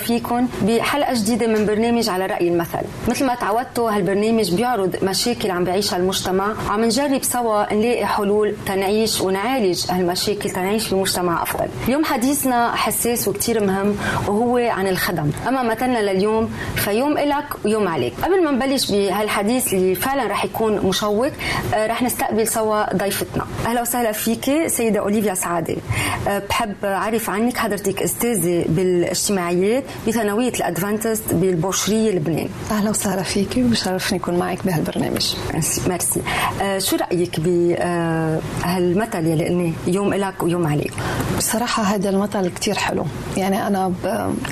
فيكم بحلقة جديدة من برنامج على رأي المثل. مثل ما تعودتوا هالبرنامج بيعرض مشاكل عم بيعيشها المجتمع وعم نجرب سوا نلاقي حلول تنعيش ونعالج هالمشاكل تنعيش بمجتمع أفضل. اليوم حديثنا حساس وكتير مهم وهو عن الخدم. أما مثلنا لليوم فيوم إلك ويوم عليك. قبل ما نبلش بهالحديث اللي فعلا رح يكون مشوق آه، رح نستقبل سوا ضيفتنا. أهلا وسهلا فيك سيدة أوليفيا سعادة. أه، بحب أعرف عنك حضرتك أستاذة بالاجتماعيات بثانوية الأدفانتست بالبوشرية لبنان. أهلا وسهلا فيك وبشرفني أكون معك بهالبرنامج. ميرسي أه شو رأيك بهالمثل أه يلي قلناه يوم لك ويوم عليك؟ بصراحة هذا المثل كثير حلو. يعني أنا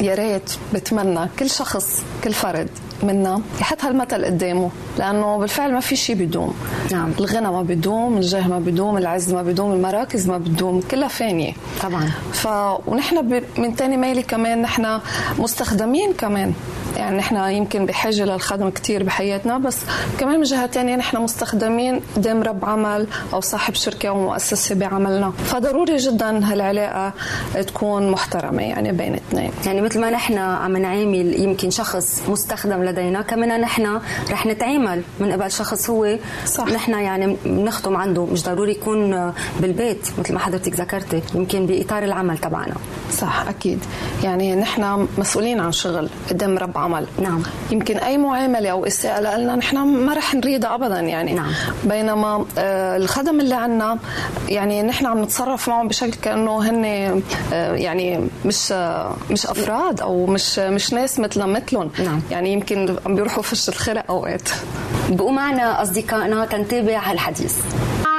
يا ريت بتمنى كل شخص كل فرد منا يحط هالمثل قدامه لأنه بالفعل ما في شيء بيدوم نعم. الغنى ما بيدوم الجاه ما بيدوم العز ما بيدوم المراكز ما بتدوم كلها فانية. طبعا. ف ونحن ب... من تاني ميلي كمان نحن مستخدمين كمان يعني نحن يمكن بحاجة للخدم كثير بحياتنا بس كمان من جهة ثانية نحن مستخدمين قدام رب عمل أو صاحب شركة أو مؤسسة بعملنا. فضروري جدا هالعلاقة تكون محترمة يعني بين الاثنين يعني مثل ما نحن عم نعامل يمكن شخص مستخدم لدينا كمان نحن رح نتعامل من قبل شخص هو صح. نحن يعني بنخدم عنده. مش ضروري يكون بالبيت مثل ما حضرتك ذكرتي يمكن بإطار العمل تبعنا. صح أكيد. يعني نحن مسؤولين عن شغل قدام رب عمل نعم. يمكن أي معاملة أو اساءه لنا نحن ما رح نريدها ابدا يعني. نعم. بينما آه، الخدم اللي عنا يعني نحن عم نتصرف معهم بشكل كأنه هن آه، يعني مش آه، مش أفراد أو مش مش ناس مثلنا مثلهم. نعم. يعني يمكن عم بيروحوا فش الخرق أوقات. بقوا معنا أصدقائنا تنتابع هالحديث. سيدي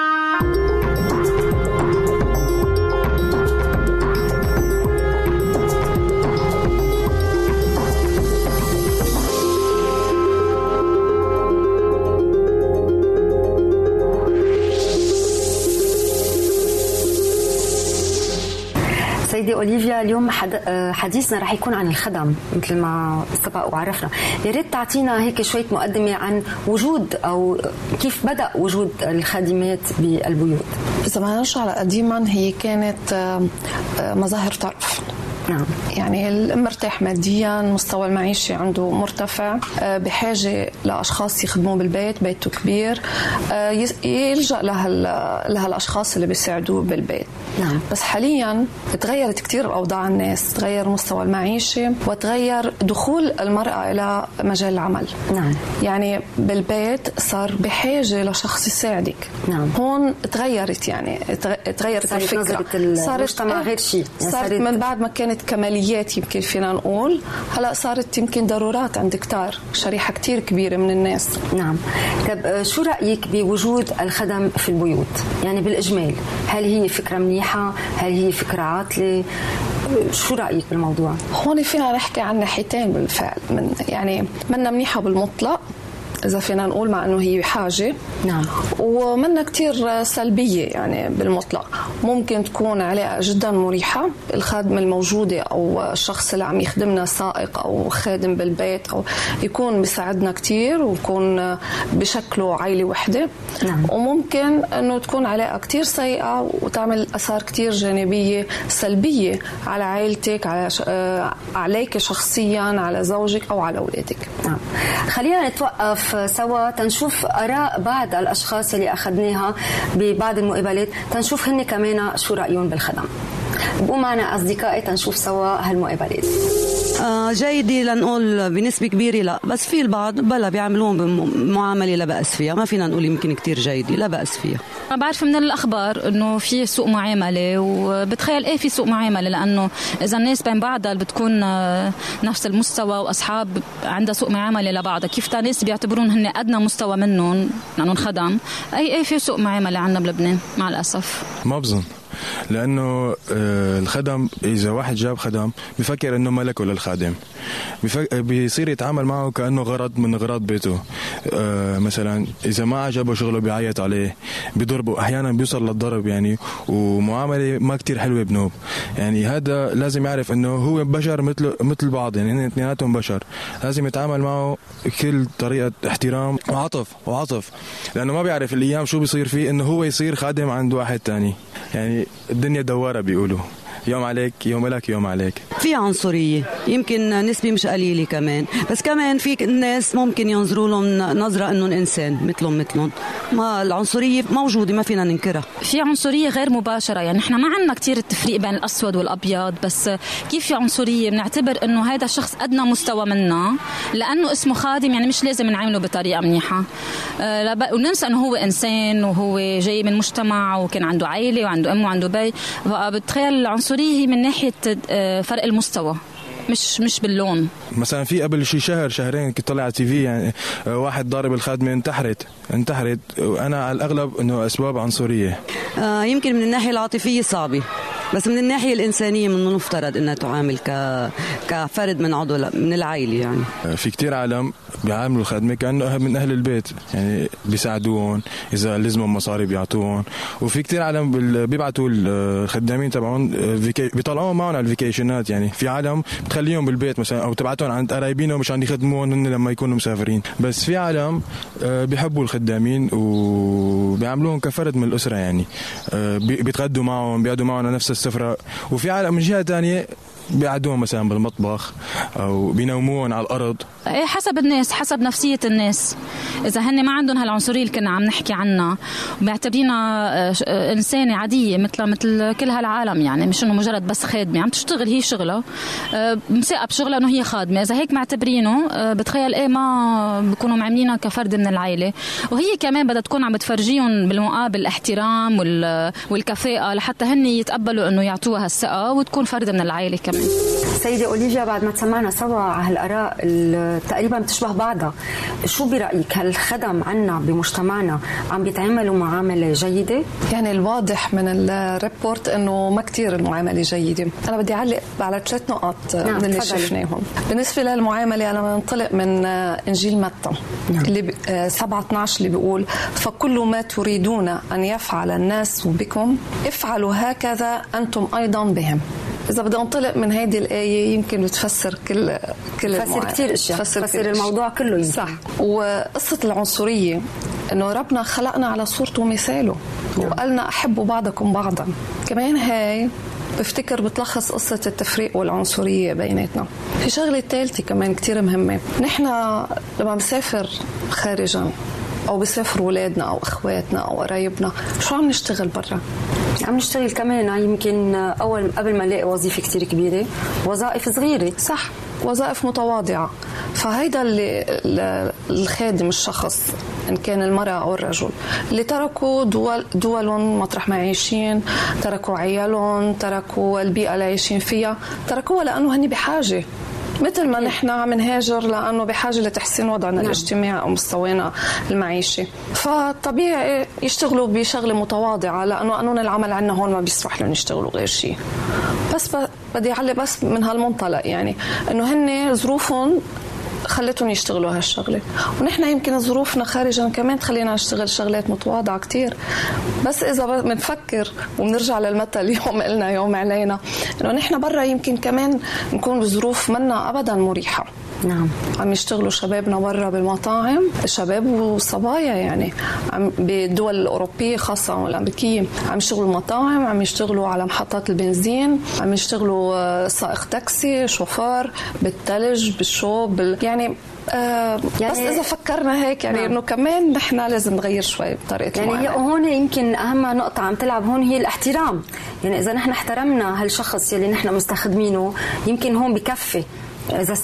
أوليفيا اليوم آه، حديثنا رح يكون عن الخدم مثل ما سبق وعرفنا. يا ريت تعطينا هيك شوية مقدمة عن وجود أو كيف بدأ وجود الخادمات بالبيوت. إذا ما نرجع قديما هي كانت آه، آه، مظاهر طرف. نعم. يعني مرتاح ماديا مستوى المعيشي عنده مرتفع بحاجة لأشخاص يخدموه بالبيت بيته كبير يلجأ لهال لهالأشخاص اللي بيساعدوه بالبيت. نعم. بس حاليا تغيرت كثير أوضاع الناس. تغير مستوى المعيشي وتغير دخول المرأة إلى مجال العمل. نعم. يعني بالبيت صار بحاجة لشخص يساعدك. نعم. هون تغيرت يعني. تغيرت الفكرة. صارت غير شيء. يعني صارت من بعد ما كانت كماليات يمكن فينا نقول هلا صارت يمكن ضرورات عند كتار. شريحة كتير كبيرة من الناس. نعم. طب آه، شو رأيك بوجود الخدم في البيوت؟ يعني بالإجمال هل هي فكرة منيحة؟ هل هي فكرة عاطلة؟ شو رأيك بالموضوع؟ هون فينا نحكي عن ناحيتين بالفعل من يعني منا منيحة بالمطلق إذا فينا نقول مع إنه هي حاجة. نعم. ومنا كثير سلبية يعني بالمطلق. ممكن تكون علاقه جدا مريحة. الخادمه الموجودة أو الشخص اللي عم يخدمنا سائق أو خادم بالبيت أو يكون بيساعدنا كثير ويكون بشكله عائله وحدة. نعم. وممكن إنه تكون علاقه كثير سيئة وتعمل آثار كثير جانبية سلبية على عائلتك على ش... آه، عليك شخصيا على زوجك أو على أولادك. نعم. خلينا نتوقف سوا تنشوف آراء بعض الأشخاص اللي أخذناها ببعض المقابلات. تنشوف هن كمان شو رأيهم بالخدم. بقوا معنا أصدقائي تنشوف سوا هالمقابلات. آه جيدة لنقول بنسبة كبيرة لا. بس في البعض بلا بيعملوهم بمعاملة لا بأس فيها. ما فينا نقول يمكن كتير جيدة لا بأس فيها. أنا بعرف من الأخبار إنه في سوء معاملة وبتخيل إيه في سوء معاملة؟ لأنه إذا الناس بين بعضها بتكون آه، نفس المستوى وأصحاب عندها سوء معاملة لبعضها. كيف تا ناس بيعتبرون هن أدنى مستوى منهم؟ لأنهم خدم. أي إيه في سوء معاملة عندنا بلبنان مع الأسف. ما بظن. لأنه آه، الخدم إذا واحد جاب خدم بفكر إنه ملكه للخادم. بيصير يتعامل معه كأنه غرض من اغراض بيته. آه، مثلا إذا ما عجبه شغله بيعيط عليه بيضربه أحيانا بيوصل للضرب يعني ومعاملة ما كتير حلوة بنوب. يعني هذا لازم يعرف إنه هو بشر مثل مثل بعض يعني هن اثنيناتهم بشر. لازم يتعامل معه كل طريقة احترام. وعطف وعطف. لأنه ما بيعرف الأيام شو بيصير فيه إنه هو يصير خادم عند واحد تاني. يعني الدنيا دوارة بيقولوا. يوم عليك يوم لك يوم عليك. في عنصرية يمكن نسبة مش قليلة كمان. بس كمان في ناس ممكن ينظروا لهم نظرة إنهم إنسان مثلهم مثلهم. ما العنصرية موجودة ما فينا ننكرها. في عنصرية غير مباشرة. يعني إحنا ما عندنا كثير التفريق بين الأسود والأبيض بس كيف في عنصرية؟ بنعتبر إنه هذا الشخص أدنى مستوى منا لأنه اسمه خادم يعني مش لازم نعامله بطريقة منيحة. أه وننسى إنه هو إنسان وهو جاي من مجتمع وكان عنده عائله وعنده أم وعنده بي. فبتخيل العنصرية هي من ناحية آه، فرق المستوى مش مش باللون. مثلا في قبل شي شهر شهرين كنت طلع على تي في يعني آه، واحد ضارب الخادمة انتحرت انتحرت. وأنا على الأغلب إنه أسباب عنصرية. آه يمكن من الناحية العاطفية صعبة بس من الناحية الإنسانية من المفترض إنها تعامل ك كفرد من عضو من العائلة يعني. آه، في كتير عالم بيعاملوا الخدمه كأنه من أهل البيت. يعني بيساعدوهم إذا لزمهم مصاري بيعطوهم وفي كتير عالم بيبعتوا الخدامين تبعهم آه، بيطلعوهم معهم على الفيكيشنات. يعني في عالم بتخليهم بالبيت مثلا أو تبعتهم عند قرايبينهم مشان يخدموهم لما يكونوا مسافرين. بس في عالم آه، بيحبوا الخدامين وبيعاملوهم كفرد من الأسرة يعني. بيتغدوا معهم بيقعدوا معهم على نفس السفرة. وفي عالم من جهة ثانية بيقعدوهم مثلا بالمطبخ أو بينوموهم على الأرض. إيه حسب الناس حسب نفسية الناس. إذا هن ما عندهم هالعنصرية اللي كنا عم نحكي عنها وبيعتبرينها آه، آه، إنسانة عادية مثل مثل كل هالعالم يعني مش إنه مجرد بس خادمة عم تشتغل هي شغلها آه، مساقه بشغلها إنه هي خادمة. إذا هيك معتبرينه بتخيل إيه ما بكونوا معاملينها كفرد من العائله وهي كمان بدها تكون عم بتفرجيهم بالمقابل الاحترام والكفاءة لحتى هن يتقبلوا إنه يعطوها هالثقة وتكون فرد من العائله كمان. سيدة أوليفيا بعد ما تسمعنا سوا على هالآراء تقريبا بتشبه بعضها شو برأيك؟ هل الخدم عنا بمجتمعنا عم بيتعاملوا معاملة جيدة؟ يعني الواضح من الريبورت إنه ما كثير المعاملة جيدة. أنا بدي أعلق على ثلاث نقاط نعم من اللي شفناهم. بالنسبة للمعاملة أنا بنطلق من إنجيل متى نعم. اللي ب... 7 12 اللي بيقول فكل ما تريدون أن يفعل الناس بكم افعلوا هكذا أنتم أيضا بهم. إذا بدي أنطلق من هيدي الآية يمكن بتفسر كل كل تفسر كثير أشياء. تفسر, تفسر الموضوع كله يمكن. صح. وقصة العنصرية إنه ربنا خلقنا على صورته ومثاله. نعم. وقالنا احبوا بعضكم بعضا. كمان هاي بفتكر بتلخص قصة التفريق والعنصرية بيناتنا. في شغلة ثالثة كمان كتير مهمة. نحن لما بنسافر خارجا أو بيسافروا أولادنا أو إخواتنا أو قرايبنا. شو عم نشتغل برا؟ عم نشتغل كمان يمكن أول قبل ما نلاقي وظيفة كثير كبيرة وظائف صغيرة صح وظائف متواضعة. فهيدا اللي الخادم الشخص إن كان المرأة أو الرجل اللي تركوا دول دولهم مطرح ما عايشين تركوا عيالهم تركوا البيئة اللي عايشين فيها تركوها لأنه هن بحاجة. مثل ما نحن عم نهاجر لأنه بحاجة لتحسين وضعنا نعم. الاجتماعي أو مستوانا المعيشي. فطبيعي يشتغلوا بشغلة متواضعة لأنه قانون العمل عندنا هون ما بيسمح لهم يشتغلوا غير شيء بس بدي أعلق بس من هالمنطلق يعني إنه هن ظروفهم خلتهم يشتغلوا هالشغلة. ونحن يمكن ظروفنا خارجا كمان تخلينا نشتغل شغلات متواضعة كتير. بس إذا بنفكر وبنرجع للمثل يوم إلنا يوم علينا إنه نحن برا يمكن كمان نكون بظروف منا أبدا مريحة. نعم. عم يشتغلوا شبابنا برا بالمطاعم شباب وصبايا يعني. عم بالدول الاوروبيه خاصة والأمريكية. عم يشتغلوا مطاعم عم يشتغلوا على محطات البنزين عم يشتغلوا آه، سائق تاكسي شوفار بالثلج بالشوب بال... يعني آه يعني بس إذا فكرنا هيك يعني نعم. إنه كمان نحن لازم نغير شوي بطريقة يعني هي هون يمكن أهم نقطة عم تلعب هون هي الاحترام. يعني إذا نحن احترمنا هالشخص يلي نحن مستخدمينه يمكن هون بكفي.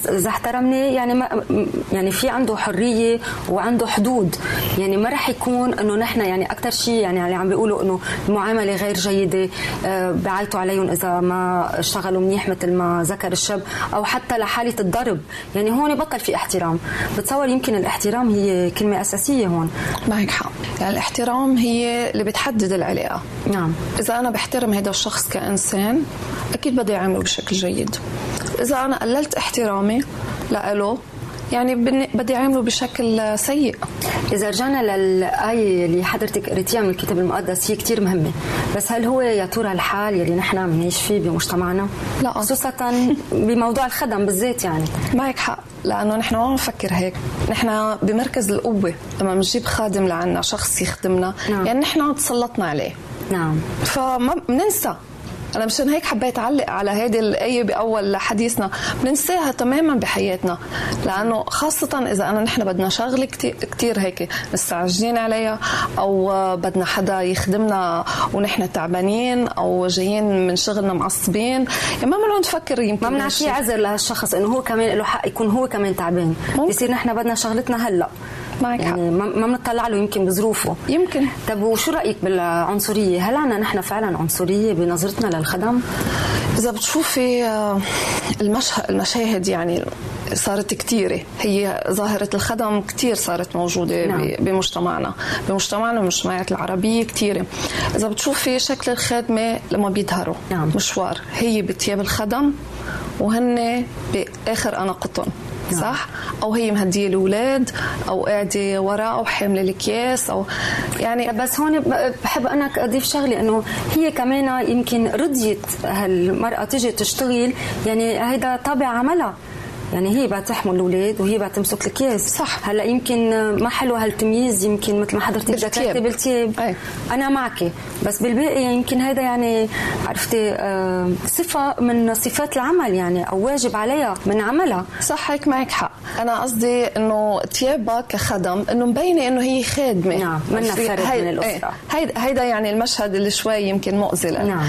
إذا احترمني يعني ما يعني في عنده حرية وعنده حدود. يعني ما راح يكون إنه نحن يعني أكثر شيء يعني اللي عم بيقولوا إنه المعاملة غير جيدة آه، بعيطوا عليهم إذا ما اشتغلوا منيح مثل ما ذكر الشاب أو حتى لحالة الضرب. يعني هون بطل في احترام. بتصور يمكن الاحترام هي كلمة أساسية هون. معك حق. يعني الاحترام هي اللي بتحدد العلاقة. نعم. إذا أنا بحترم هذا الشخص كإنسان أكيد بدي أعامله بشكل جيد. إذا أنا قللت احترامي لإله يعني بدي أعامله بشكل سيء. إذا رجعنا للآية اللي حضرتك قريتيها من الكتاب المقدس هي كثير مهمة. بس هل هو يا ترى الحال يلي نحن بنعيش فيه بمجتمعنا؟ لا. خصوصا بموضوع الخدم بالذات يعني. معك حق لأنه نحن ما بنفكر هيك. نحن بمركز القوة لما بنجيب خادم لعنا شخص يخدمنا. نعم. يعني نحن تسلطنا عليه. نعم. فما بننسى. أنا مشان هيك حبيت أعلق على هذه الآية بأول حديثنا. بننساها تماما بحياتنا. لأنه خاصة إذا أنا نحن بدنا شغلة كثير هيك مستعجلين عليها أو بدنا حدا يخدمنا ونحن تعبانين أو جايين من شغلنا معصبين. يعني ما بنقعد نفكر يمكن ما بنعطيه عذر لهالشخص إنه هو كمان له حق يكون هو كمان تعبان. بصير نحن بدنا شغلتنا هلأ. معك يعني. ما بنطلع له يمكن بظروفه. يمكن. طب وشو رأيك بالعنصرية؟ هل عنا نحن فعلا عنصرية بنظرتنا للخدم؟ إذا بتشوفي آه، المشهد المشاهد يعني صارت كثيرة هي ظاهرة الخدم كثير صارت موجودة نعم. بمجتمعنا. بمجتمعنا والمجتمعات العربية كثيرة إذا بتشوفي شكل الخادمة لما بيظهروا. نعم. مشوار. هي بتياب الخدم وهن بآخر أناقتهم. نعم. صح أو هي مهدية الأولاد أو قاعدة وراء أو حاملة الأكياس أو يعني بس هون بحب أنا أضيف شغلة إنه هي كمان يمكن رضيت هالمرأة تجي تشتغل يعني هيدا طابع عملها يعني هي بقى تحمل الاولاد وهي بقى تمسك الكيس صح. هلا يمكن ما حلو هالتمييز يمكن مثل ما حضرتك ذكرتي بالتياب أي. أنا معك. بس بالباقي يمكن هذا يعني عرفتي آه صفة من صفات العمل يعني أو واجب عليها من عملها. صح هيك معك حق. أنا قصدي إنه تيابها كخدم إنه مبينة إنه هي خادمة. نعم منها فرد من الأسرة. هيدا هيدا يعني المشهد اللي شوي يمكن مؤذي نعم.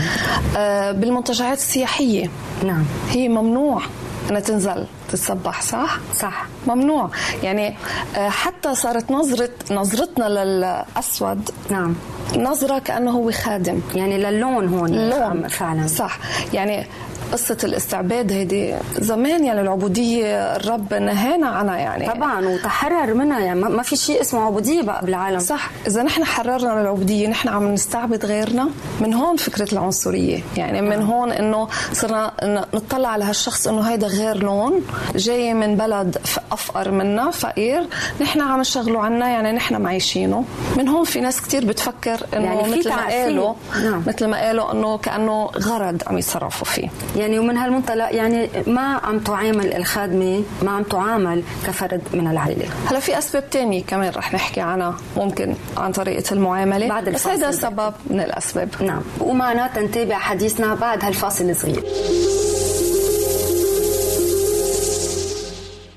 آه بالمنتجعات السياحية. نعم. هي ممنوع. انها تنزل تتصبح صح؟ صح. ممنوع. يعني آه، حتى صارت نظرة نظرتنا للأسود نعم. نظرة كأنه هو خادم. يعني للون هون اللون فعلا. صح. يعني قصة الاستعباد هيدي زمان يعني العبودية الرب نهانا عنها يعني. طبعا وتحرر منها يعني. ما في شيء اسمه عبودية بقى بالعالم. صح. إذا نحن حررنا من العبودية نحن عم نستعبد غيرنا من هون فكرة العنصرية. يعني من هون إنه صرنا نطلع على هالشخص إنه هيدا غير لون جاي من بلد أفقر منا فقير. نحن عم نشغله عنا يعني نحن معيشينه. من هون في ناس كتير بتفكر إنه يعني مثل ما قالوا نعم. مثل ما قالوا إنه كأنه غرض عم يتصرفوا فيه. يعني ومن هالمنطلق يعني ما عم تعامل الخادمة ما عم تعامل كفرد من العائله هلا في أسباب تانية كمان رح نحكي عنها ممكن عن طريقة المعاملة. بعد بس هذا سبب من الأسباب. نعم. ومعنا تنتابع حديثنا بعد هالفاصل الصغير.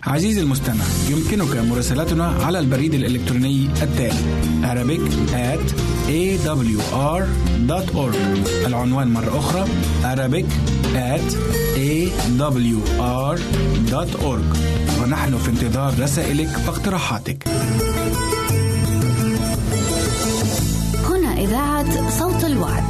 عزيزي المستمع يمكنك مراسلتنا على البريد الإلكتروني التالي Arabic at awr.org العنوان مرة أخرى Arabic at awr.org ونحن في انتظار رسائلك واقتراحاتك. هنا إذاعة صوت الوعد.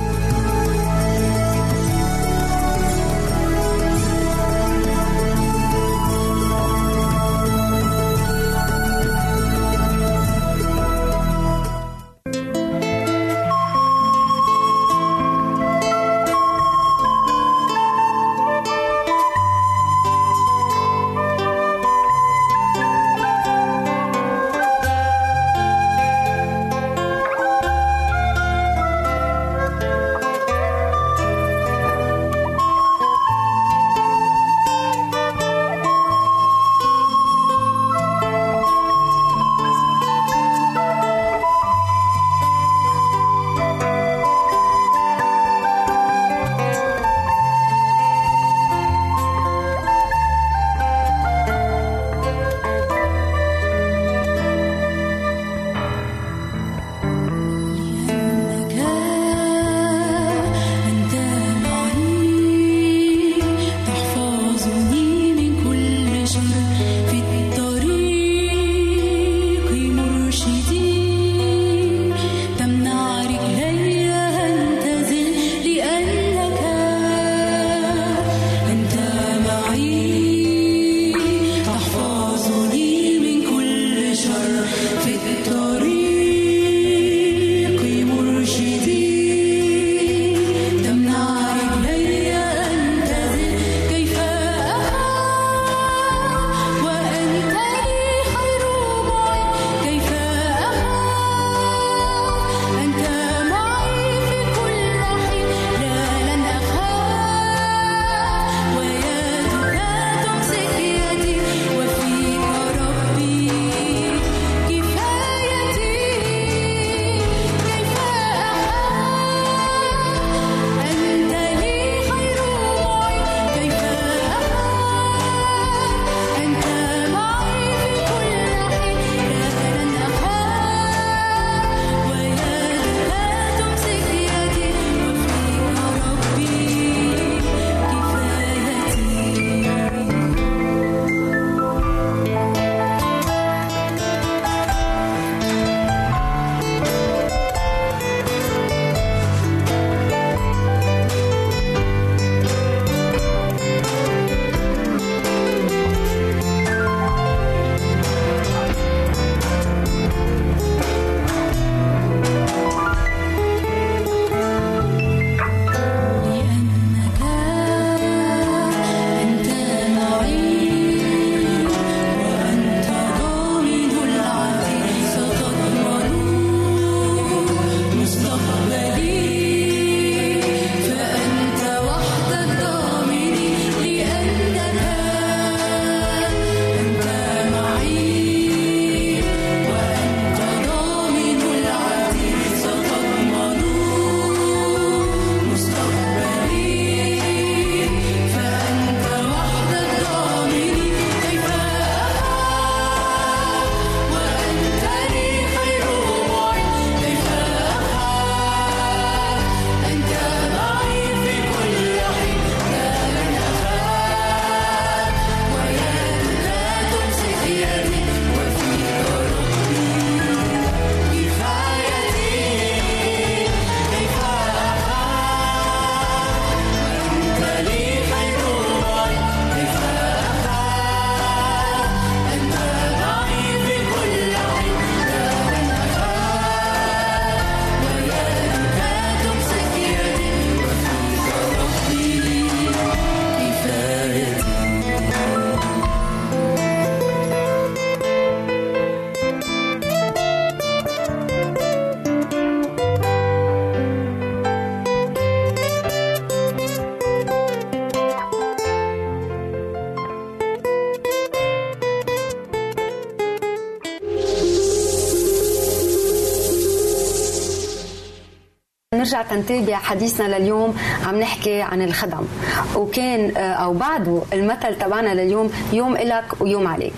نرجع تنتابع حديثنا لليوم عم نحكي عن الخدم. وكان آه، أو بعده المثل تبعنا لليوم يوم إلك ويوم عليك.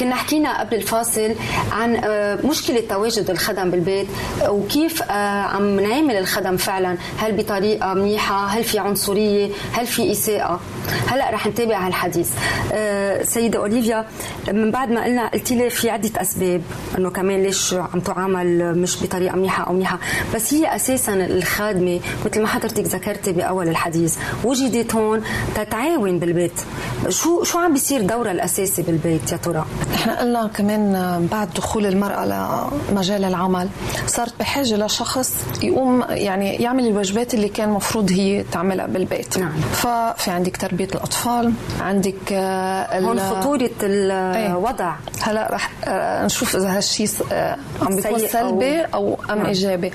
كنا حكينا قبل الفاصل عن آه، مشكلة تواجد الخدم بالبيت وكيف آه، عم نعمل الخدم فعلا. هل بطريقة منيحة؟ هل في عنصرية؟ هل في إساءة؟ هلأ رح نتابع هالحديث. سيدة أوليفيا من بعد ما قلنا قلت لي في عدة أسباب أنه كمان ليش عم تعامل مش بطريقة منيحة أو منيحة بس هي أساسا الخادمة مثل ما حضرتك ذكرتي بأول الحديث وجدت هون تتعاون بالبيت شو شو عم بيصير دورها الأساسي بالبيت يا ترى؟ إحنا قلنا كمان بعد دخول المرأة لمجال العمل صارت بحاجة لشخص يقوم يعني يعمل الواجبات اللي كان مفروض هي تعملها بالبيت نعم. ففي عندك تربية الأطفال عندك آه، هون خطورة الوضع هلا رح آه، نشوف إذا هالشيء آه، عم بيكون أو- سلبي أو أم نعم. إيجابي.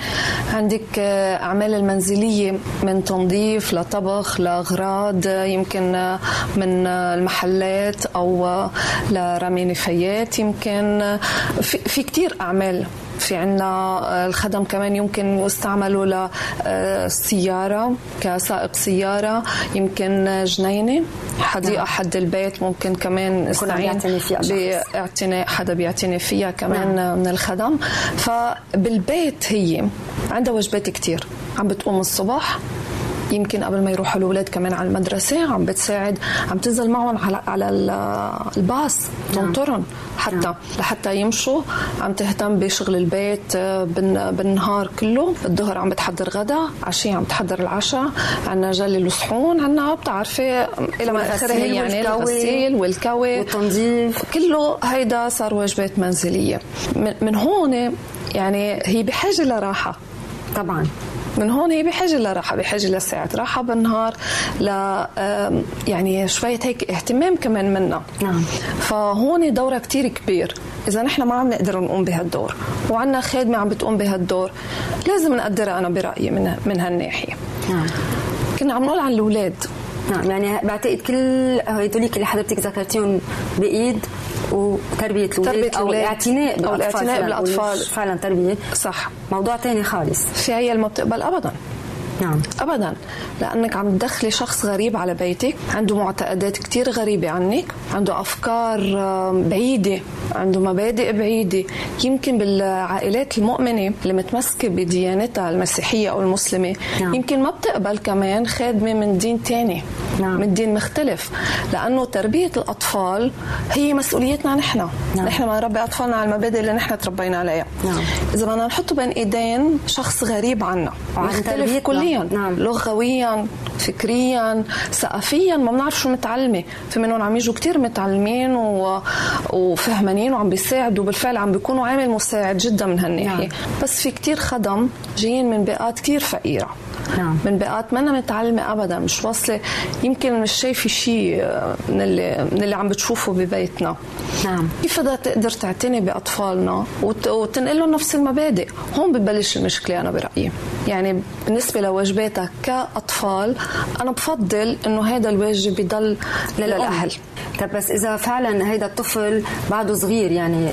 عندك آه، أعمال المنزلية من تنظيف لطبخ لأغراض يمكن من المحلات أو لرمي نفايات يمكن. في, في كثير أعمال في عنا الخدم كمان يمكن يستعملوا للسيارة كسائق سيارة يمكن جنينة حديقة حد البيت ممكن كمان شخص. باعتناء حدا بيعتني فيها كمان نعم. من الخدم فبالبيت هي عندها واجبات كتير عم بتقوم الصبح يمكن قبل ما يروحوا الاولاد كمان على المدرسة عم بتساعد عم تنزل معهم على على ال- الباص تنطرهم حتى لحتى يمشوا. عم تهتم بشغل البيت آه، بالن- بالنهار كله. الظهر عم بتحضر غدا عشية عم تحضر العشاء. عنا جلي الصحون عنا بتعرفي إلى ما اخره يعني. الغسيل والكوي. والتنظيف. كله هيدا صار واجبات منزلية. من, من هون يعني هي بحاجة لراحة. طبعا. من هون هي بحاجة لراحة بحاجة لساعة راحة بالنهار ل يعني شوية هيك اهتمام كمان منا. نعم. فهون دورها كتير كبير. إذا نحن ما عم نقدر نقوم بهالدور وعنا خادمة عم بتقوم بهالدور لازم نقدرها أنا برأيي من من هالناحية. نعم. كنا عم نقول عن الأولاد. نعم يعني بعتقد كل هدوليك اللي حضرتك ذكرتيهم بإيد وتربية الاولاد أو الأولاد. الاعتناء أو بالاطفال الاعتناء فعلاً، أو بالأطفال. مش فعلا تربية صح موضوع تاني خالص في عيال ما بتقبل ابدا نعم ابدا لأنك عم تدخلي شخص غريب على بيتك عنده معتقدات كتير غريبة عنك عنده أفكار بعيدة عنده مبادئ بعيدة يمكن بالعائلات المؤمنة اللي متمسكة بديانتها المسيحية أو المسلمة نعم. يمكن ما بتقبل كمان خادمة من دين تاني نعم. من دين مختلف لأنه تربية الأطفال هي مسؤوليتنا نحن نعم. نحن ما نربي أطفالنا على المبادئ اللي نحن تربينا عليها نعم. إذا بدنا نحطه بين إيدين شخص غريب عنا وعن مختلف تربيتنا. كليا نعم. لغويا فكريا ثقافيا ما بنعرف شو متعلمة في منهم عم يجوا كتير متعلمين و... وفهمانين وعم بيساعدوا بالفعل عم بيكونوا عامل مساعد جدا من هالناحية نعم. بس في كتير خدم جايين من بيئات كتير فقيرة نعم. من بيئات ما متعلمه ابدا مش واصلة. يمكن مش شايفه شيء من اللي من اللي عم بتشوفه ببيتنا. نعم. كيف بدها تقدر تعتني بأطفالنا وت... وتنقل لهم نفس المبادئ؟ هون ببلش المشكلة أنا برأيي. يعني بالنسبة لواجباتك كأطفال أنا بفضل إنه هذا الواجب يضل للأهل. طب بس إذا فعلا هيدا الطفل بعده صغير يعني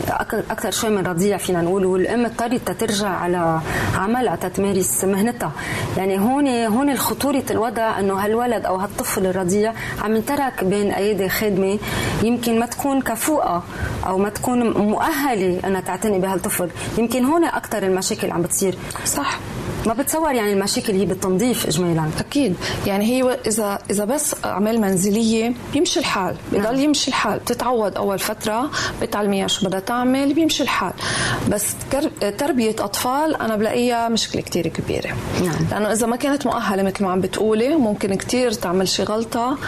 أكثر شوي من رضيع فينا نقول والأم اضطرت ترجع على عملها تتمارس مهنتها. يعني هون هون خطوره الوضع إنه هالولد أو هالطفل الرضيع عم ينترك بين ايادي خادمه يمكن ما تكون كفؤه أو ما تكون مؤهلة إنها تعتني بهالطفل. يمكن هون أكثر المشاكل عم بتصير. صح. ما بتصور يعني المشاكل هي بالتنظيف اجمالا. أكيد. يعني هي إذا إذا بس أعمال منزلية بيمشي الحال بضل يمشي الحال. تتعود أول فترة بتعلميها شو بدها تعمل بيمشي الحال. بس تربية أطفال أنا بلاقيها مشكلة كتير كبيرة. نعم. لأنه إذا ما كانت مؤهلة مثل ما عم بتقولي ممكن كتير تعمل شي غلطة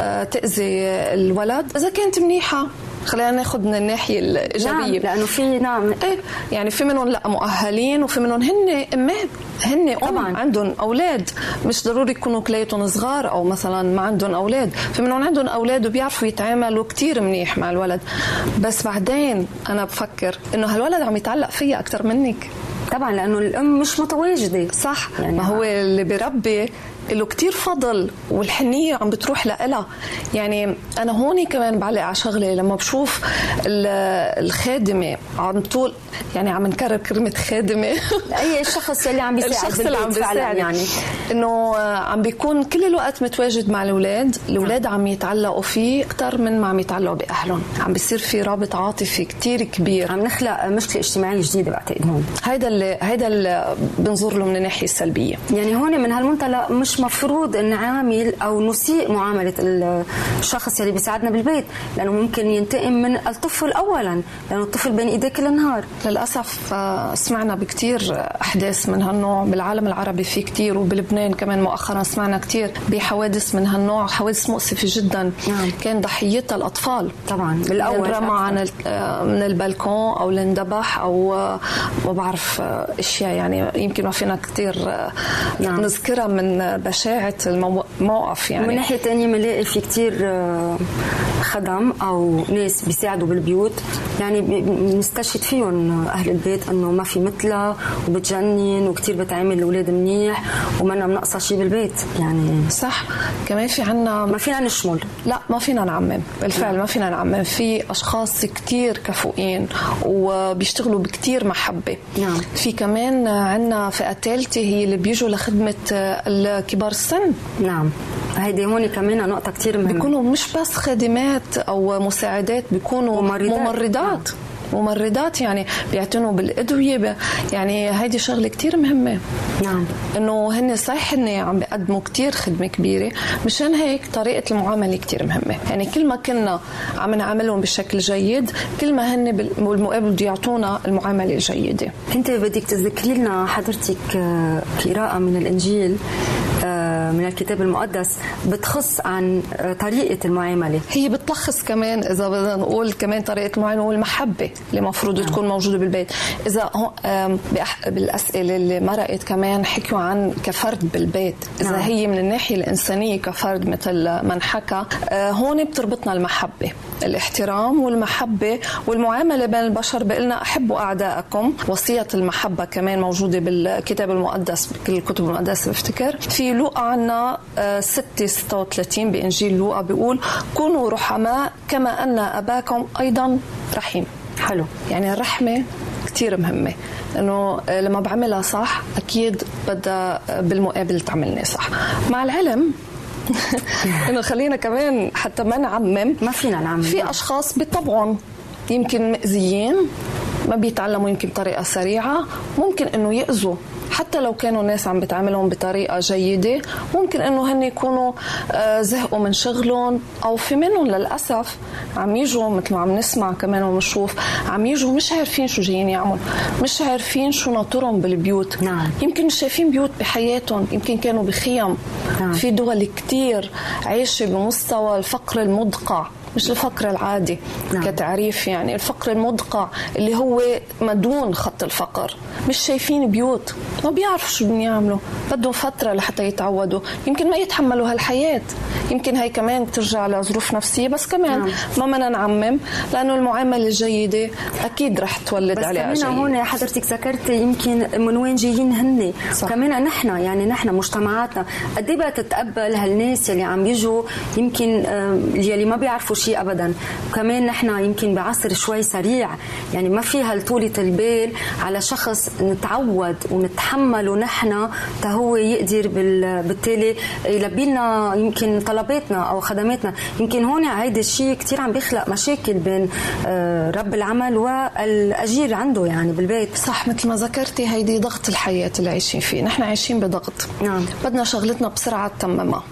آه، تأذي الولد. إذا كانت منيحة خلينا ناخذ من الناحيه نعم الايجابيه لأنه في نعم. إيه يعني في منهم لأ مؤهلين وفي منهم هن امات هن أم طبعاً. عندهم أولاد. مش ضروري يكونوا كلياتهم صغار أو مثلا ما عندهم أولاد. في منهم عندهم أولاد وبيعرفوا يتعاملوا كتير منيح مع الولد. بس بعدين أنا بفكر إنه هالولد عم يتعلق فيها أكثر منك. طبعا لأنه الأم مش متواجدة. صح. يعني ما هو اللي بيربي له كتير فضل والحنية عم بتروح لها يعني أنا هون كمان بعلق على شغله لما بشوف الخادمة عم طول يعني عم نكرر كلمة خادمة. أي الشخص اللي عم بيساعد الشخص اللي عم بيساعد. يعني. إنه عم بيكون كل الوقت متواجد مع الأولاد. الأولاد عم يتعلقوا فيه أكثر من ما عم يتعلقوا بأهلهم. عم بيصير في رابط عاطفي كتير كبير. عم نخلق مشكلة اجتماعية جديدة بعتقد هون. هيدا اللي هيدا اللي بنظر له من الناحية السلبية. يعني هون من هالمنطلق مش مفروض نعامل أو نسيء معاملة الشخص اللي بيساعدنا بالبيت لأنه ممكن ينتقم من الطفل اولا لأنه الطفل بين ايديه كل النهار للأسف آه، سمعنا بكثير أحداث من هالنوع بالعالم العربي في كثير وبلبنان كمان مؤخرا سمعنا كثير بحوادث من هالنوع حوادث مؤسفة جدا. نعم. كان ضحيتها الأطفال. طبعا. بالأول رمى عن آه، من البلكون أو لندبح أو آه، ما بعرف أشياء يعني يمكن ما فينا كثير نعم. نذكرها من بشاعة الموقف يعني. من ناحية ثانية بنلاقي في كثير خدم أو ناس بيساعدوا بالبيوت. يعني بنستشهد فيهم أهل البيت إنه ما في مثلها وبتجنن وكثير بتعامل الأولاد منيح ومنا منقصه شيء بالبيت. يعني صح. كمان في عنا ما فينا نشمل. لا ما فينا نعمم. بالفعل ما فينا نعمم. في أشخاص كثير كفؤين وبيشتغلوا بكثير محبه نعم. في كمان عنا فئة ثالثه هي اللي بيجوا لخدمة الكبار السن نعم هيدي هون كمان نقطة كثير مهمة بيكونوا مش بس خادمات أو مساعدات بيكونوا ممرضات, ممرضات. نعم. ممرضات يعني بيعتنوا بالأدوية يعني هيدي شغلة كتير مهمة. نعم. إنه هن صحيح هن عم بيقدموا كتير خدمة كبيرة مشان هيك طريقة المعاملة كتير مهمة. يعني كل ما كنا عم نعاملهم بشكل جيد كل ما هن بالمقابل بده يعطونا المعاملة الجيدة. أنت بدك تذكري لنا حضرتك آه، قراءة من الإنجيل آه، من الكتاب المقدس بتخص عن آه، طريقة المعاملة. هي بتلخص كمان إذا بدنا نقول كمان طريقة المعاملة والمحبة اللي المفروض نعم. تكون موجودة بالبيت. إذا بالأسئلة اللي مرقت كمان حكوا عن كفرد بالبيت. إذا نعم. هي من الناحية الإنسانية كفرد مثل ما حكى آه، هون بتربطنا المحبة الاحترام والمحبة والمعاملة بين البشر. بقلنا أحبوا أعدائكم وصية المحبة كمان موجودة بالكتاب المقدس بكل الكتب المقدسة بفتكر. في لوقا عنا 6 36 بإنجيل لوقا بيقول كونوا رحماء كما أن أباكم أيضا رحيم. حلو. يعني الرحمة كثير مهمة انه لما بعملها صح أكيد بدها بالمقابل تعملني صح. مع العلم إنه خلينا كمان حتى ما نعمم ما فينا نعمم. في أشخاص بطبعهم يمكن مأذيين ما بيتعلموا يمكن بطريقه سريعة ممكن إنه يأذوا. حتى لو كانوا الناس عم بتعاملهم بطريقة جيدة ممكن إنه هن يكونوا آه، زهقوا من شغلهم أو في منهم للأسف عم يجوا مثل ما عم نسمع كمان ومشوف عم يجوا مش عارفين شو جايين يعملوا مش عارفين شو ناطرهم بالبيوت نعم. يمكن مش شايفين بيوت بحياتهم يمكن كانوا بخيم نعم. في دول كتير عايشة بمستوى الفقر المدقع مش الفقر العادي نعم. كتعريف يعني الفقر المدقع اللي هو مدون خط الفقر مش شايفين بيوت ما بيعرفوا شو بدهم يعملوا بدهم فترة لحتى يتعودوا يمكن ما يتحملوا هالحياة يمكن هي كمان بترجع لظروف نفسية بس كمان نعم. ما بدنا نعمم لأنه المعاملة الجيدة أكيد رح تولد عليها بس كمان هون حضرتك ذكرتي يمكن من وين جايين هن. كمان نحن يعني نحن مجتمعاتنا قد إيه تتقبل هالناس يلي عم يجوا يمكن يلي ما بيعرفوا شيء ابدا. كمان نحن يمكن بعصر شوي سريع يعني ما في هالطولة البال على شخص نتعود ونتحمله نحن هو يقدر بالتالي يلبي لنا يمكن طلباتنا أو خدماتنا. يمكن هون هيدا الشيء كثير عم بيخلق مشاكل بين آه، رب العمل والأجير عنده يعني بالبيت. صح مثل ما ذكرتي هيدي ضغط الحياة اللي عايشين فيه. نحن عايشين بضغط. نعم. بدنا شغلتنا بسرعة تممها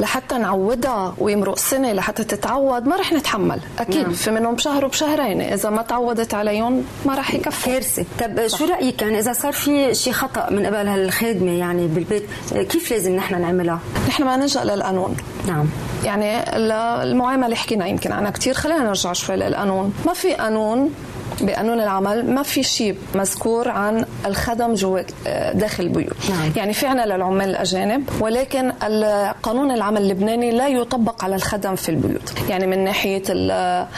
لحتى نعودها ويمرق سنه لحتى تتعود ما رح نتحمل. أكيد نعم. في منهم شهر وبشهرين. إذا ما تعودت عليهم ما رح يكفي. كارثة. طب شو رأيك؟ يعني إذا صار في شيء خطأ من قبل هالخادمة يعني بالبيت كيف لازم نحن نعملها؟ نحن ما نلجأ للقانون. نعم. يعني المعاملة حكينا يمكن عنها كثير خلينا نرجع شوي للقانون. ما في قانون بقانون العمل ما في شيء مذكور عن الخدم جوا آه، داخل البيوت. نعم. يعني في عنا للعمال الأجانب ولكن قانون العمل اللبناني لا يطبق على الخدم في البيوت. يعني من ناحية آه،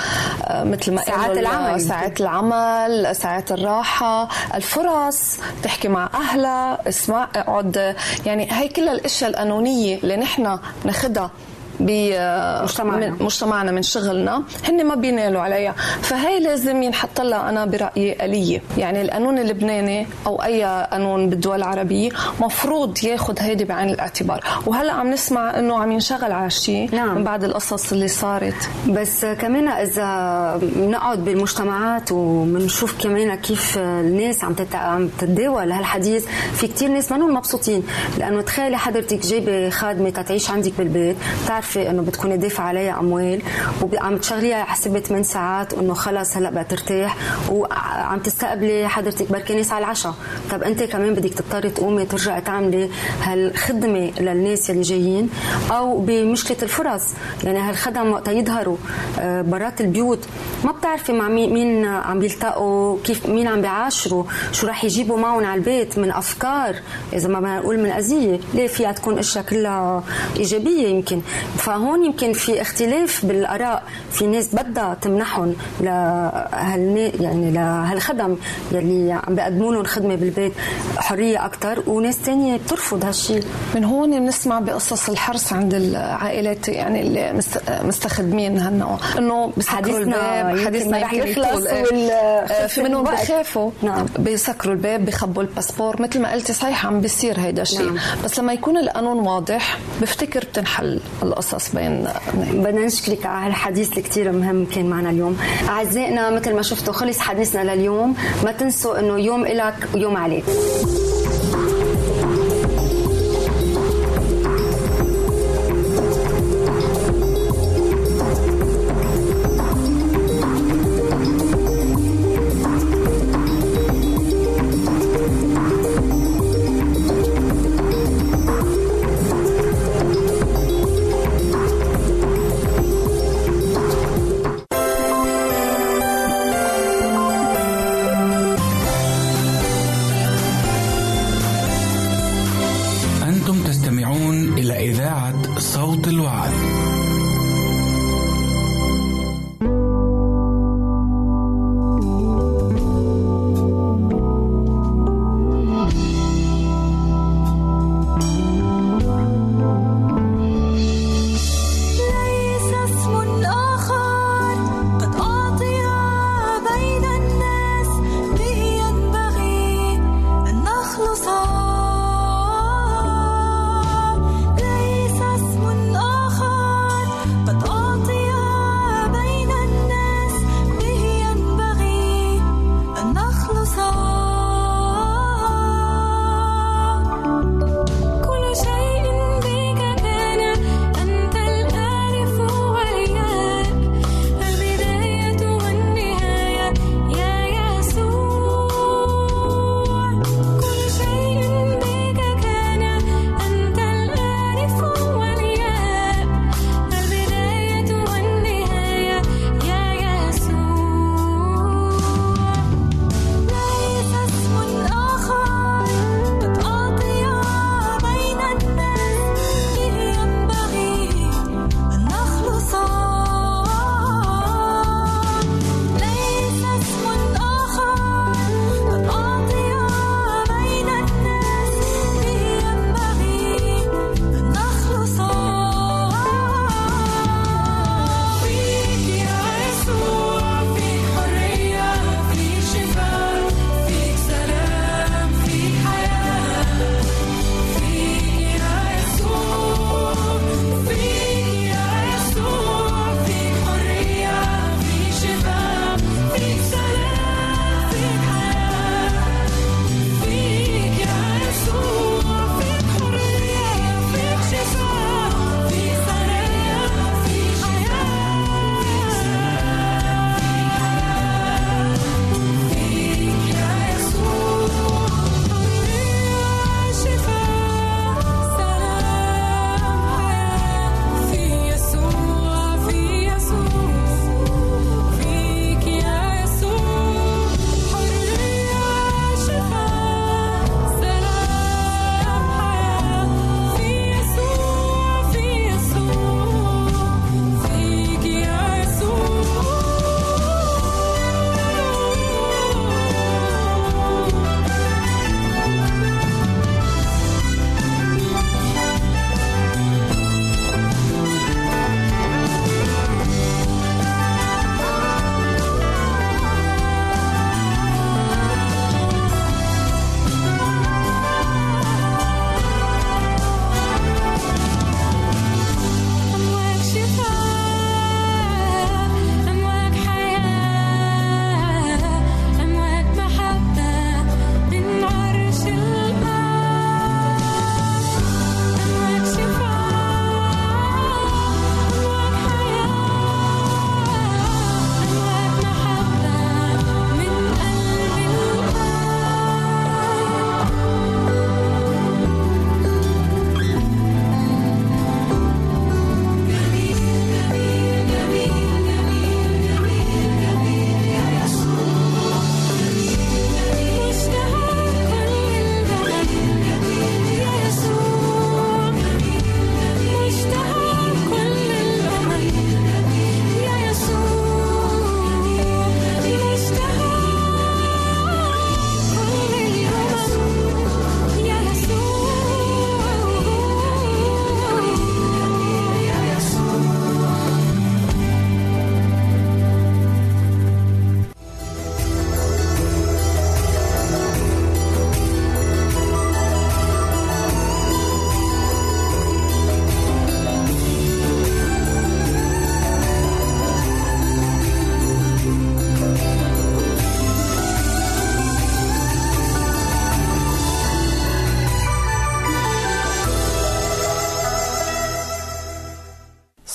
مثل ما ساعات العمل ساعات العمل ساعات الراحة الفرص تحكي مع أهلها اسمع اقعد. يعني هي كل الأشياء القانونية اللي نحن ناخدها بمجتمعنا من مجتمعنا من شغلنا. هن ما بينالوا عليها فهي لازم ينحط لها أنا برأيي آلية. يعني القانون اللبناني أو أي قانون بالدول العربية مفروض ياخذ هيدي بعين الاعتبار. وهلأ عم نسمع إنه عم ينشغل على شيء نعم. من بعد القصص اللي صارت. بس كمان إذا بنقعد بالمجتمعات وبنشوف كمان كيف الناس عم عم تتداول هالحديث في كتير ناس ما مبسوطين. لأنه تخيلي حضرتك جايبة خادمة تعيش عندك بالبيت بتعرف عارفه إنه بتكوني دافعه عليها أموال وعم تشغليها حسب 8 ساعات وإنه خلص هلأ بقى ترتاح وعم تستقبلي حضرتك بركي ناس على العشاء. طب أنت كمان بدك تضطري تقومي ترجعي تعملي هالخدمة للناس اللي جايين أو بمشكلة الفرص. يعني هالخدم وقت يظهروا آه، برات البيوت. ما بتعرفي مع مين عم بيلتقوا كيف مين عم بيعاشروا شو راح يجيبوا معهم على البيت من أفكار. إذا ما بنقول من أذية ليه فيها تكون أشياء كلها إيجابية يمكن. فهون يمكن في اختلاف بالآراء. في ناس بدها تمنحهم لهال يعني لهالخدم يلي عم بيقدموا لهم خدمة بالبيت حرية أكثر وناس ثانية بترفض هالشيء من هون بنسمع بقصص الحرص عند العائلات يعني اللي مستخدمين هالنوع. إنه بيسكروا الباب حديثنا رح يخلص آه، في منهم بخافوا نعم. بيسكروا الباب بخبوا الباسبور. مثل ما قلتي صحيح عم بيصير هيدا الشيء. نعم. بس لما يكون القانون واضح بفتكر بتنحل القصص بين بدنا نشكرك على هالحديث اللي كثير مهم كان معنا اليوم. أعزائنا مثل ما شفتوا خلص حديثنا لليوم. ما تنسوا إنه يوم إلك ويوم عليك.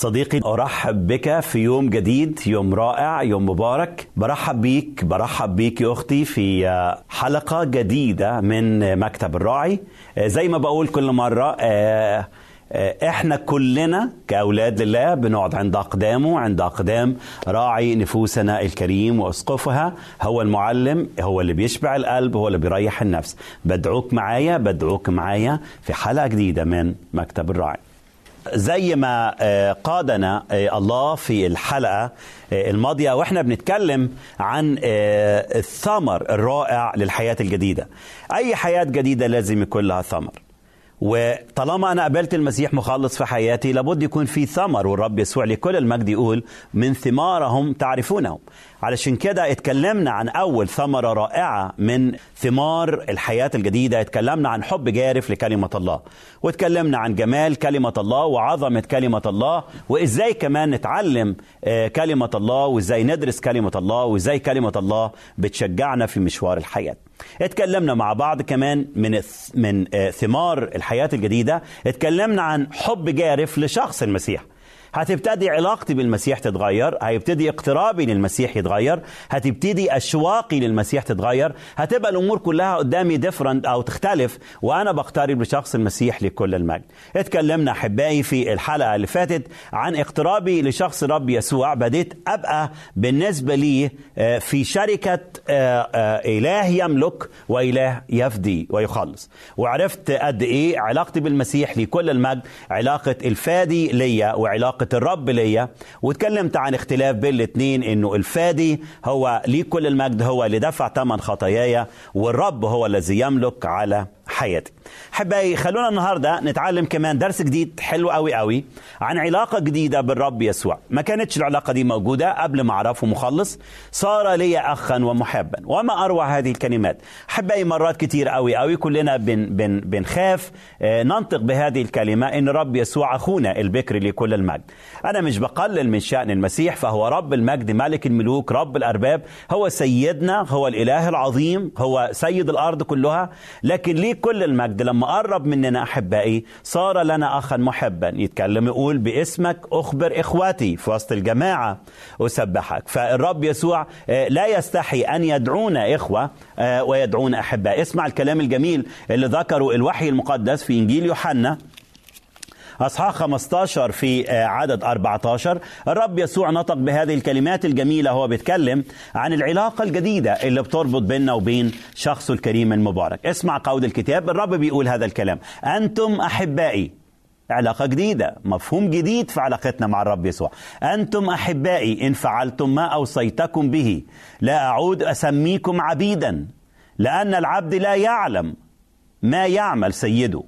صديقي أرحب بك في يوم جديد يوم رائع يوم مبارك. برحب بيك برحب بيك يا أختي في حلقة جديدة من مكتب الراعي. زي ما بقول كل مرة إحنا كلنا كأولاد لله بنقعد عند اقدامه عند أقدام راعي نفوسنا الكريم وأسقفها. هو المعلم هو اللي بيشبع القلب هو اللي بيريح النفس. بدعوك معايا بدعوك معايا في حلقة جديدة من مكتب الراعي. زي ما قادنا الله في الحلقة الماضية وإحنا بنتكلم عن الثمر الرائع للحياة الجديدة. أي حياة جديدة لازم يكون لها ثمر. وطالما أنا قبلت المسيح مخلص في حياتي لابد يكون في ثمر والرب يسوع لكل المجد يقول من ثمارهم تعرفونهم. علشان كده اتكلمنا عن أول ثمرة رائعة من ثمار الحياة الجديدة. اتكلمنا عن حب جارف لكلمة الله واتكلمنا عن جمال كلمة الله وعظمة كلمة الله وإزاي كمان نتعلم كلمة الله وإزاي ندرس كلمة الله وإزاي كلمة الله بتشجعنا في مشوار الحياة. اتكلمنا مع بعض كمان من من ثمار الحياة الجديدة. اتكلمنا عن حب جارف لشخص المسيح. هتبتدي علاقتي بالمسيح تتغير هيبتدي اقترابي للمسيح يتغير هتبتدي أشواقي للمسيح تتغير هتبقى الأمور كلها قدامي ديفرنت أو تختلف وأنا بقترب لشخص المسيح لكل المجد. اتكلمنا أحبائي في الحلقة اللي فاتت عن اقترابي لشخص رب يسوع. بديت أبقى بالنسبة لي في شركة إله يملك وإله يفدي ويخلص. وعرفت قد إيه علاقتي بالمسيح لكل المجد علاقة الفادي ليا وعلاقة علاقة الرب ليا واتكلمت عن اختلاف بين الاثنين إنه الفادي هو ليه كل المجد هو اللي دفع ثمن خطاياي والرب هو الذي يملك على حياتي. حبايبي خلونا النهارده نتعلم كمان درس جديد حلو قوي قوي عن علاقة جديدة بالرب يسوع. ما كانتش العلاقة دي موجودة قبل ما أعرفه مخلص. صار لي اخا ومحبا. وما أروع هذه الكلمات. حبايبي مرات كتير قوي قوي كلنا بن بن بنخاف ننطق بهذه الكلمة إن رب يسوع أخونا البكر لكل المجد. أنا مش بقلل من شأن المسيح فهو رب المجد ملك الملوك رب الأرباب. هو سيدنا هو الإله العظيم هو سيد الأرض كلها. لكن ليه كل المجد. لما قرب مننا أحبائي صار لنا أخا محبا. يتكلم يقول باسمك أخبر إخواتي في وسط الجماعة. أسبحك. فالرب يسوع لا يستحي أن يدعونا إخوة ويدعونا أحباء. اسمع الكلام الجميل اللي ذكره الوحي المقدس في إنجيل يوحنا. أصحاح 15 في عدد 14 الرب يسوع نطق بهذه الكلمات الجميلة هو بيتكلم عن العلاقة الجديدة اللي بتربط بيننا وبين شخصه الكريم المبارك. اسمع قول الكتاب الرب بيقول هذا الكلام. أنتم أحبائي. علاقة جديدة مفهوم جديد في علاقتنا مع الرب يسوع. أنتم أحبائي إن فعلتم ما أوصيتكم به. لا أعود أسميكم عبيدا لأن العبد لا يعلم ما يعمل سيده.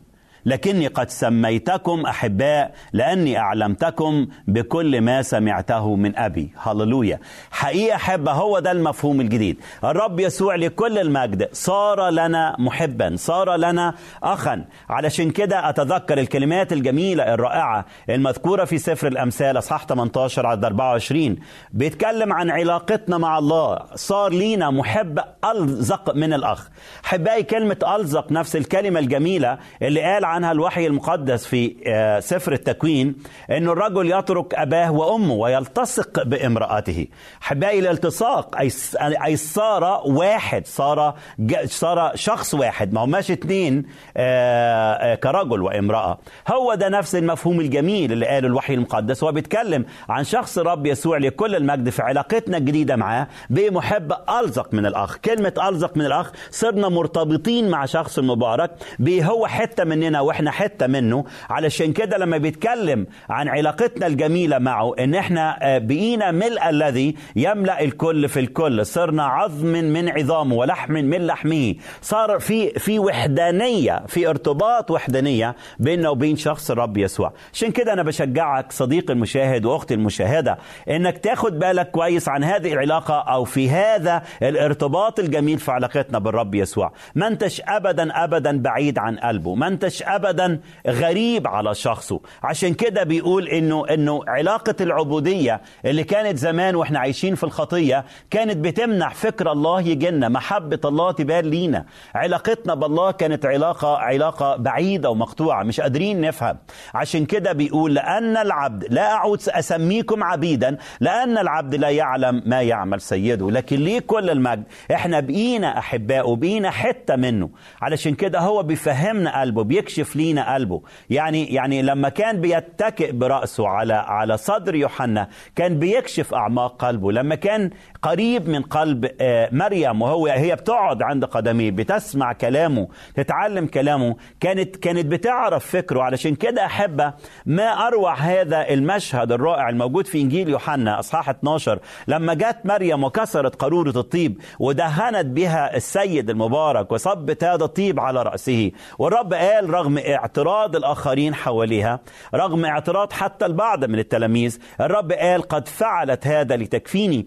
لكني قد سميتكم أحباء لأني أعلمتكم بكل ما سمعته من أبي. هللويا. حقيقة احبه هو ده المفهوم الجديد. الرب يسوع لكل المجد صار لنا محبا صار لنا اخا. علشان كده أتذكر الكلمات الجميلة الرائعة المذكورة في سفر الأمثال أصحاح 18 عدد 24 بيتكلم عن علاقتنا مع الله. صار لينا محب ألزق من الأخ. أحبائي كلمة ألزق نفس الكلمة الجميلة اللي قال عنها الوحي المقدس في سفر التكوين أن الرجل يترك أباه وأمه ويلتصق بامرأته. حبائي الالتصاق أي صار واحد صار صار شخص واحد ما هماش اتنين كرجل وامرأة. هو ده نفس المفهوم الجميل اللي قاله الوحي المقدس. هو بيتكلم عن شخص الرب يسوع لكل المجد في علاقتنا الجديدة معاه بمحب ألزق من الأخ. كلمة ألزق من الأخ صرنا مرتبطين مع شخص المبارك هو حتة مننا وإحنا حتة منه علشان كده لما بيتكلم عن علاقتنا الجميلة معه إن إحنا بقينا ملء الذي يملأ الكل في الكل. صرنا عظم من عظامه ولحم من لحمه. صار في في وحدانية في ارتباط وحدانية بيننا وبين شخص الرب يسوع. عشان كده أنا بشجعك صديقي المشاهد واختي المشاهدة إنك تاخد بالك كويس عن هذه العلاقة أو في هذا الارتباط الجميل في علاقتنا بالرب يسوع. ما انتش ابدا ابدا بعيد عن قلبه. ما انتش ابدا غريب على شخصه. عشان كده بيقول إنه إنه علاقة العبودية اللي كانت زمان وإحنا عايشين في الخطية كانت بتمنع فكر الله يجينا محبة الله تبان لينا. علاقتنا بالله كانت علاقة علاقة بعيدة ومقطوعة مش قادرين نفهم. عشان كده بيقول لأن العبد لا أعود أسميكم عبيدا لأن العبد لا يعلم ما يعمل سيده. لكن ليه كل المجد؟ إحنا بقينا أحباء بقينا حتة منه. علشان كده هو بيفهمنا قلبه بيكشف لينا قلبه. يعني يعني لما كان بيتكئ برأسه على على صدر يوحنا كان بيكشف أعماق قلبه. لما كان قريب من قلب آه، مريم وهو هي بتقعد عند قدميه بتسمع كلامه تتعلم كلامه. كانت كانت بتعرف فكره. علشان كده احبه ما أروع هذا المشهد الرائع الموجود في إنجيل يوحنا أصحاح 12 لما جت مريم وكسرت قارورة الطيب ودهنت بها السيد المبارك وصبت هذا الطيب على رأسه. والرب قال رغم اعتراض الآخرين حواليها رغم اعتراض حتى البعض من التلاميذ الرب قال قد فعلت هذا لتكفيني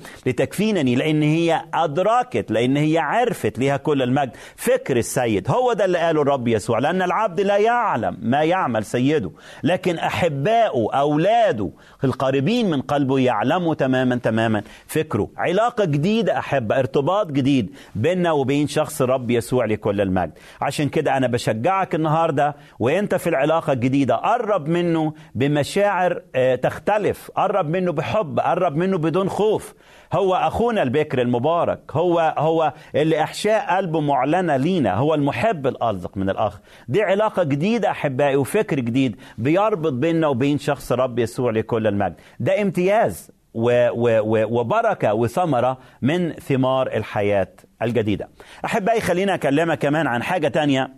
لتكفينني لأن هي أدركت لأن هي عرفت ليها كل المجد. فكر السيد هو ده اللي قاله الرب يسوع لأن العبد لا يعلم ما يعمل سيده. لكن أحباؤه أولاده القريبين من قلبه يعلموا تماما تماما. فكره علاقة جديدة احبه ارتباط جديد بيننا وبين شخص الرب يسوع لكل المجد. عشان كده أنا بشجعك النهارده وأنت في العلاقة الجديدة قرب منه بمشاعر آه، تختلف قرب منه بحب قرب منه بدون خوف. هو أخونا البكر المبارك. هو هو اللي احشاء قلبه معلنة لينا. هو المحب الالصق من الأخ. دي علاقة جديدة أحبائي وفكر جديد بيربط بيننا وبين شخص الرب يسوع لكل المجد. ده امتياز و و و وبركة وثمرة من ثمار الحياة الجديدة. أحبائي خلينا أكلمك كمان عن حاجة تانية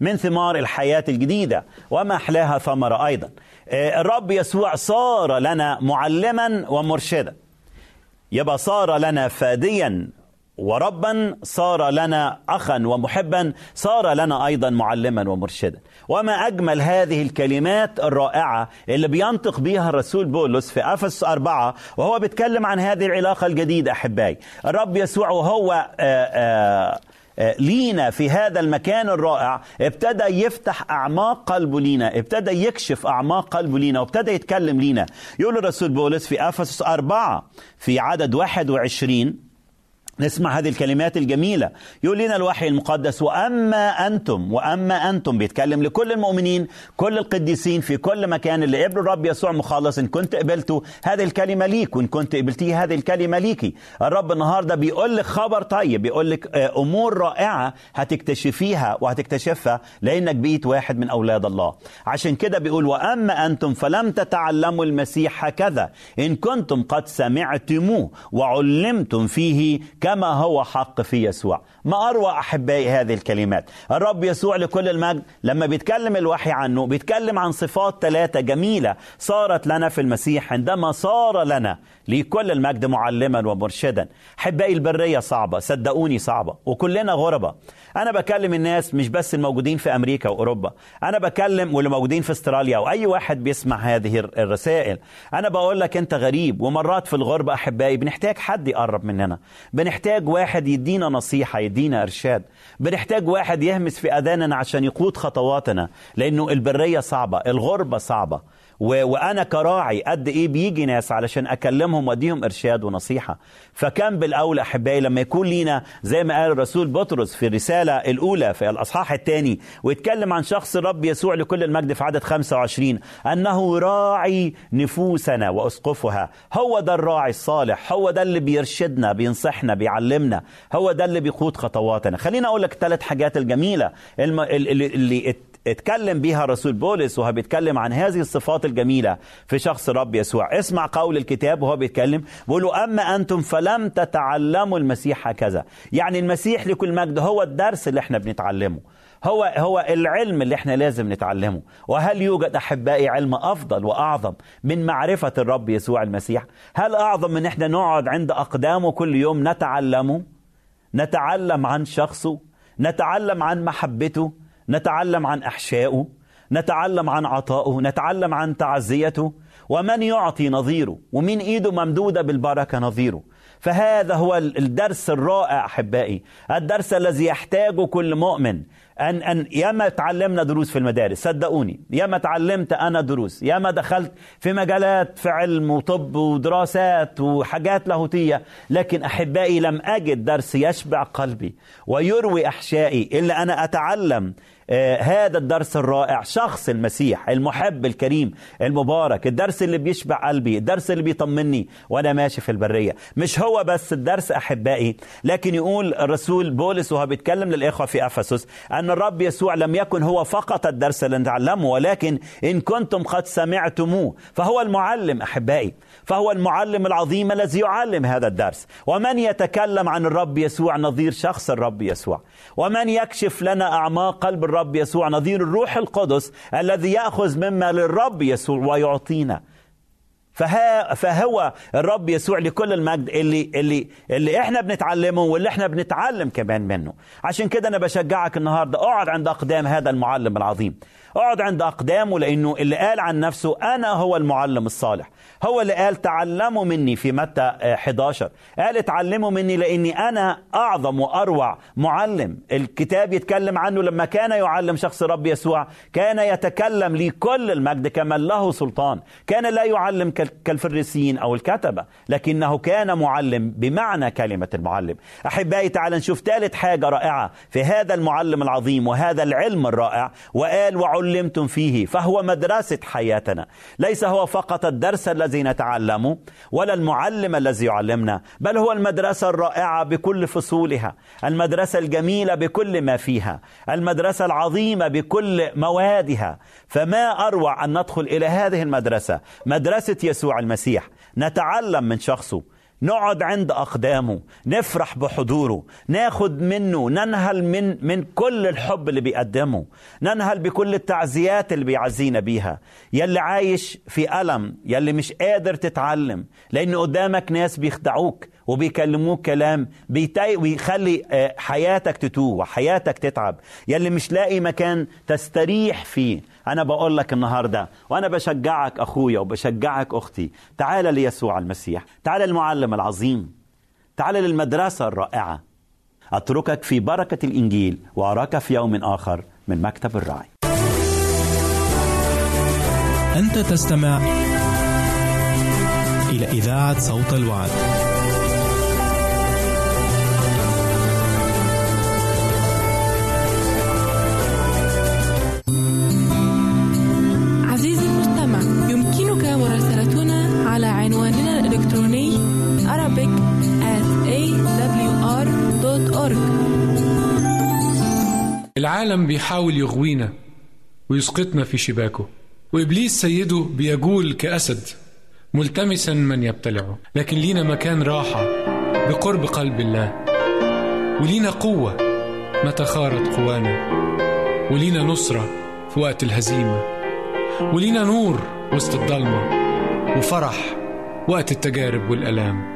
من ثمار الحياة الجديدة وما أحلاها ثمرة أيضا. آه، الرب يسوع صار لنا معلما ومرشدا. يبقى صار لنا فاديا وربا صار لنا اخا ومحبا صار لنا أيضا معلما ومرشدا. وما أجمل هذه الكلمات الرائعة اللي بينطق بها الرسول بولس في افس أربعة وهو بيتكلم عن هذه العلاقة الجديدة أحبائي. الرب يسوع وهو آآ آآ لينا في هذا المكان الرائع ابتدى يفتح أعماق قلبه لينا ابتدى يكشف أعماق قلبه لينا وابتدى يتكلم لينا. يقول الرسول بولس في أفسس أربعة في عدد 21 نسمع هذه الكلمات الجميلة. يقول لنا الوحي المقدس وأما أنتم وأما أنتم بيتكلم لكل المؤمنين كل القديسين في كل مكان اللي قبلوا الرب يسوع مخلص إن كنت قبلته. هذه الكلمة ليك وإن كنت قبلتيه هذه الكلمة ليكي. الرب النهاردة بيقول لك خبر طيب بيقول لك آه، أمور رائعة هتكتشفيها وهتكتشفها لأنك بقيت واحد من أولاد الله. عشان كده بيقول وأما أنتم فلم تتعلموا المسيح هكذا إن كنتم قد سمعتموه وعلمتم فيه كما هو حق في يسوع. ما أروع أحبائي هذه الكلمات. الرب يسوع لكل المجد لما بيتكلم الوحي عنه بيتكلم عن صفات ثلاثة جميلة صارت لنا في المسيح عندما صار لنا لكل المجد معلما ومرشدا. أحبائي البرية صعبة صدقوني صعبة وكلنا غربة. أنا بكلم الناس مش بس الموجودين في أمريكا وأوروبا أنا بكلم واللي موجودين في أستراليا وأي واحد بيسمع هذه الرسائل. أنا بقول لك أنت غريب ومرات في الغربة أحبائي بنحتاج حد يقرب مننا. بنحتاج واحد يدينا نصيحة يدينا إرشاد. بنحتاج واحد يهمس في أذاننا عشان يقود خطواتنا لأنه البرية صعبة الغربة صعبة. و... وأنا كراعي قد إيه بيجي ناس علشان أكلمهم وأديهم إرشاد ونصيحة. فكان بالاولى أحبائي لما يكون لينا زي ما قال الرسول بطرس في الرسالة الأولى في الأصحاح الثاني ويتكلم عن شخص الرب يسوع لكل المجد في عدد 25 أنه راعي نفوسنا وأسقفها. هو ده الراعي الصالح هو ده اللي بيرشدنا بينصحنا بيعلمنا هو ده اللي بيقود خطواتنا. خليني أقول لك ثلاث حاجات الجميلة اللي اتكلم بيها رسول بولس وهو بيتكلم عن هذه الصفات الجميلة في شخص الرب يسوع. اسمع قول الكتاب وهو بيتكلم بيقول أما أنتم فلم تتعلموا المسيح هكذا. يعني المسيح لكل مجد هو الدرس اللي إحنا بنتعلمه. هو هو العلم اللي إحنا لازم نتعلمه. وهل يوجد أحبائي علم أفضل وأعظم من معرفة الرب يسوع المسيح؟ هل أعظم من إحنا نقعد عند أقدامه كل يوم نتعلمه؟ نتعلم عن شخصه؟ نتعلم عن محبته؟ نتعلم عن احشائه نتعلم عن عطائه نتعلم عن تعزيته ومن يعطي نظيره ومن إيده ممدودة بالبركة نظيره. فهذا هو الدرس الرائع أحبائي الدرس الذي يحتاجه كل مؤمن. أن أن ياما تعلمنا دروس في المدارس صدقوني ياما تعلمت أنا دروس ياما دخلت في مجالات في علم وطب ودراسات وحاجات لاهوتية. لكن أحبائي لم أجد درس يشبع قلبي ويروي أحشائي إلا أنا أتعلم آه هذا الدرس الرائع شخص المسيح المحب الكريم المبارك الدرس اللي بيشبع قلبي الدرس اللي بيطمني وأنا ماشي في البرية. مش هو بس الدرس أحبائي لكن يقول الرسول بولس وهو بيتكلم للإخوة في أفسس أن الرب يسوع لم يكن هو فقط الدرس اللي نتعلمه ولكن إن كنتم قد سمعتموه فهو المعلم أحبائي فهو المعلم العظيم الذي يعلم هذا الدرس. ومن يتكلم عن الرب يسوع؟ نظير شخص الرب يسوع. ومن يكشف لنا أعماق قلب الرب يسوع نظير الروح القدس الذي يأخذ مما للرب يسوع ويعطينا. فها فهو الرب يسوع لكل المجد اللي اللي اللي إحنا بنتعلمه واللي إحنا بنتعلم كمان منه. عشان كده أنا بشجعك النهارده أقعد عند أقدام هذا المعلم العظيم. اقعد عند أقدامه لأنه اللي قال عن نفسه أنا هو المعلم الصالح. هو اللي قال تعلموا مني في متى 11 قال اتعلموا مني لأني أنا أعظم وأروع معلم. الكتاب يتكلم عنه لما كان يعلم شخص رب يسوع كان يتكلم لي كل المجد كما له سلطان. كان لا يعلم كالفريسيين أو الكتبة لكنه كان معلم بمعنى كلمة المعلم. أحبائي تعال نشوف ثالث حاجة رائعة في هذا المعلم العظيم وهذا العلم الرائع. وقال وعلمتم فيه فهو مدرسة حياتنا. ليس هو فقط الدرس الذي نتعلمه ولا المعلم الذي يعلمنا بل هو المدرسة الرائعة بكل فصولها المدرسة الجميلة بكل ما فيها المدرسة العظيمة بكل موادها. فما أروع أن ندخل إلى هذه المدرسة مدرسة يسوع المسيح. نتعلم من شخصه. نقعد عند أقدامه نفرح بحضوره ناخد منه ننهل من من كل الحب اللي بيقدمه ننهل بكل التعزيات اللي بيعزينا بيها. يلي عايش في ألم يلي مش قادر تتعلم لأن قدامك ناس بيخدعوك وبيكلموك كلام بيتي ويخلي حياتك تتوه وحياتك تتعب. يلي مش لاقي مكان تستريح فيه. أنا بقول لك النهاردة وأنا بشجعك أخويا وبشجعك أختي. تعال ليسوع المسيح تعال المعلم العظيم تعال للمدرسة الرائعة. أتركك في بركة الإنجيل وأراك في يوم آخر من مكتب الراعي. أنت تستمع إلى إذاعة صوت الوعد. العالم بيحاول يغوينا ويسقطنا في شباكه. وإبليس سيده بيجول كأسد ملتمسا من يبتلعه. لكن لينا مكان راحة بقرب قلب الله. ولينا قوة متى خارت قوانا. ولينا نصرة في وقت الهزيمة. ولينا نور وسط الضلمة. وفرح وقت التجارب والألام.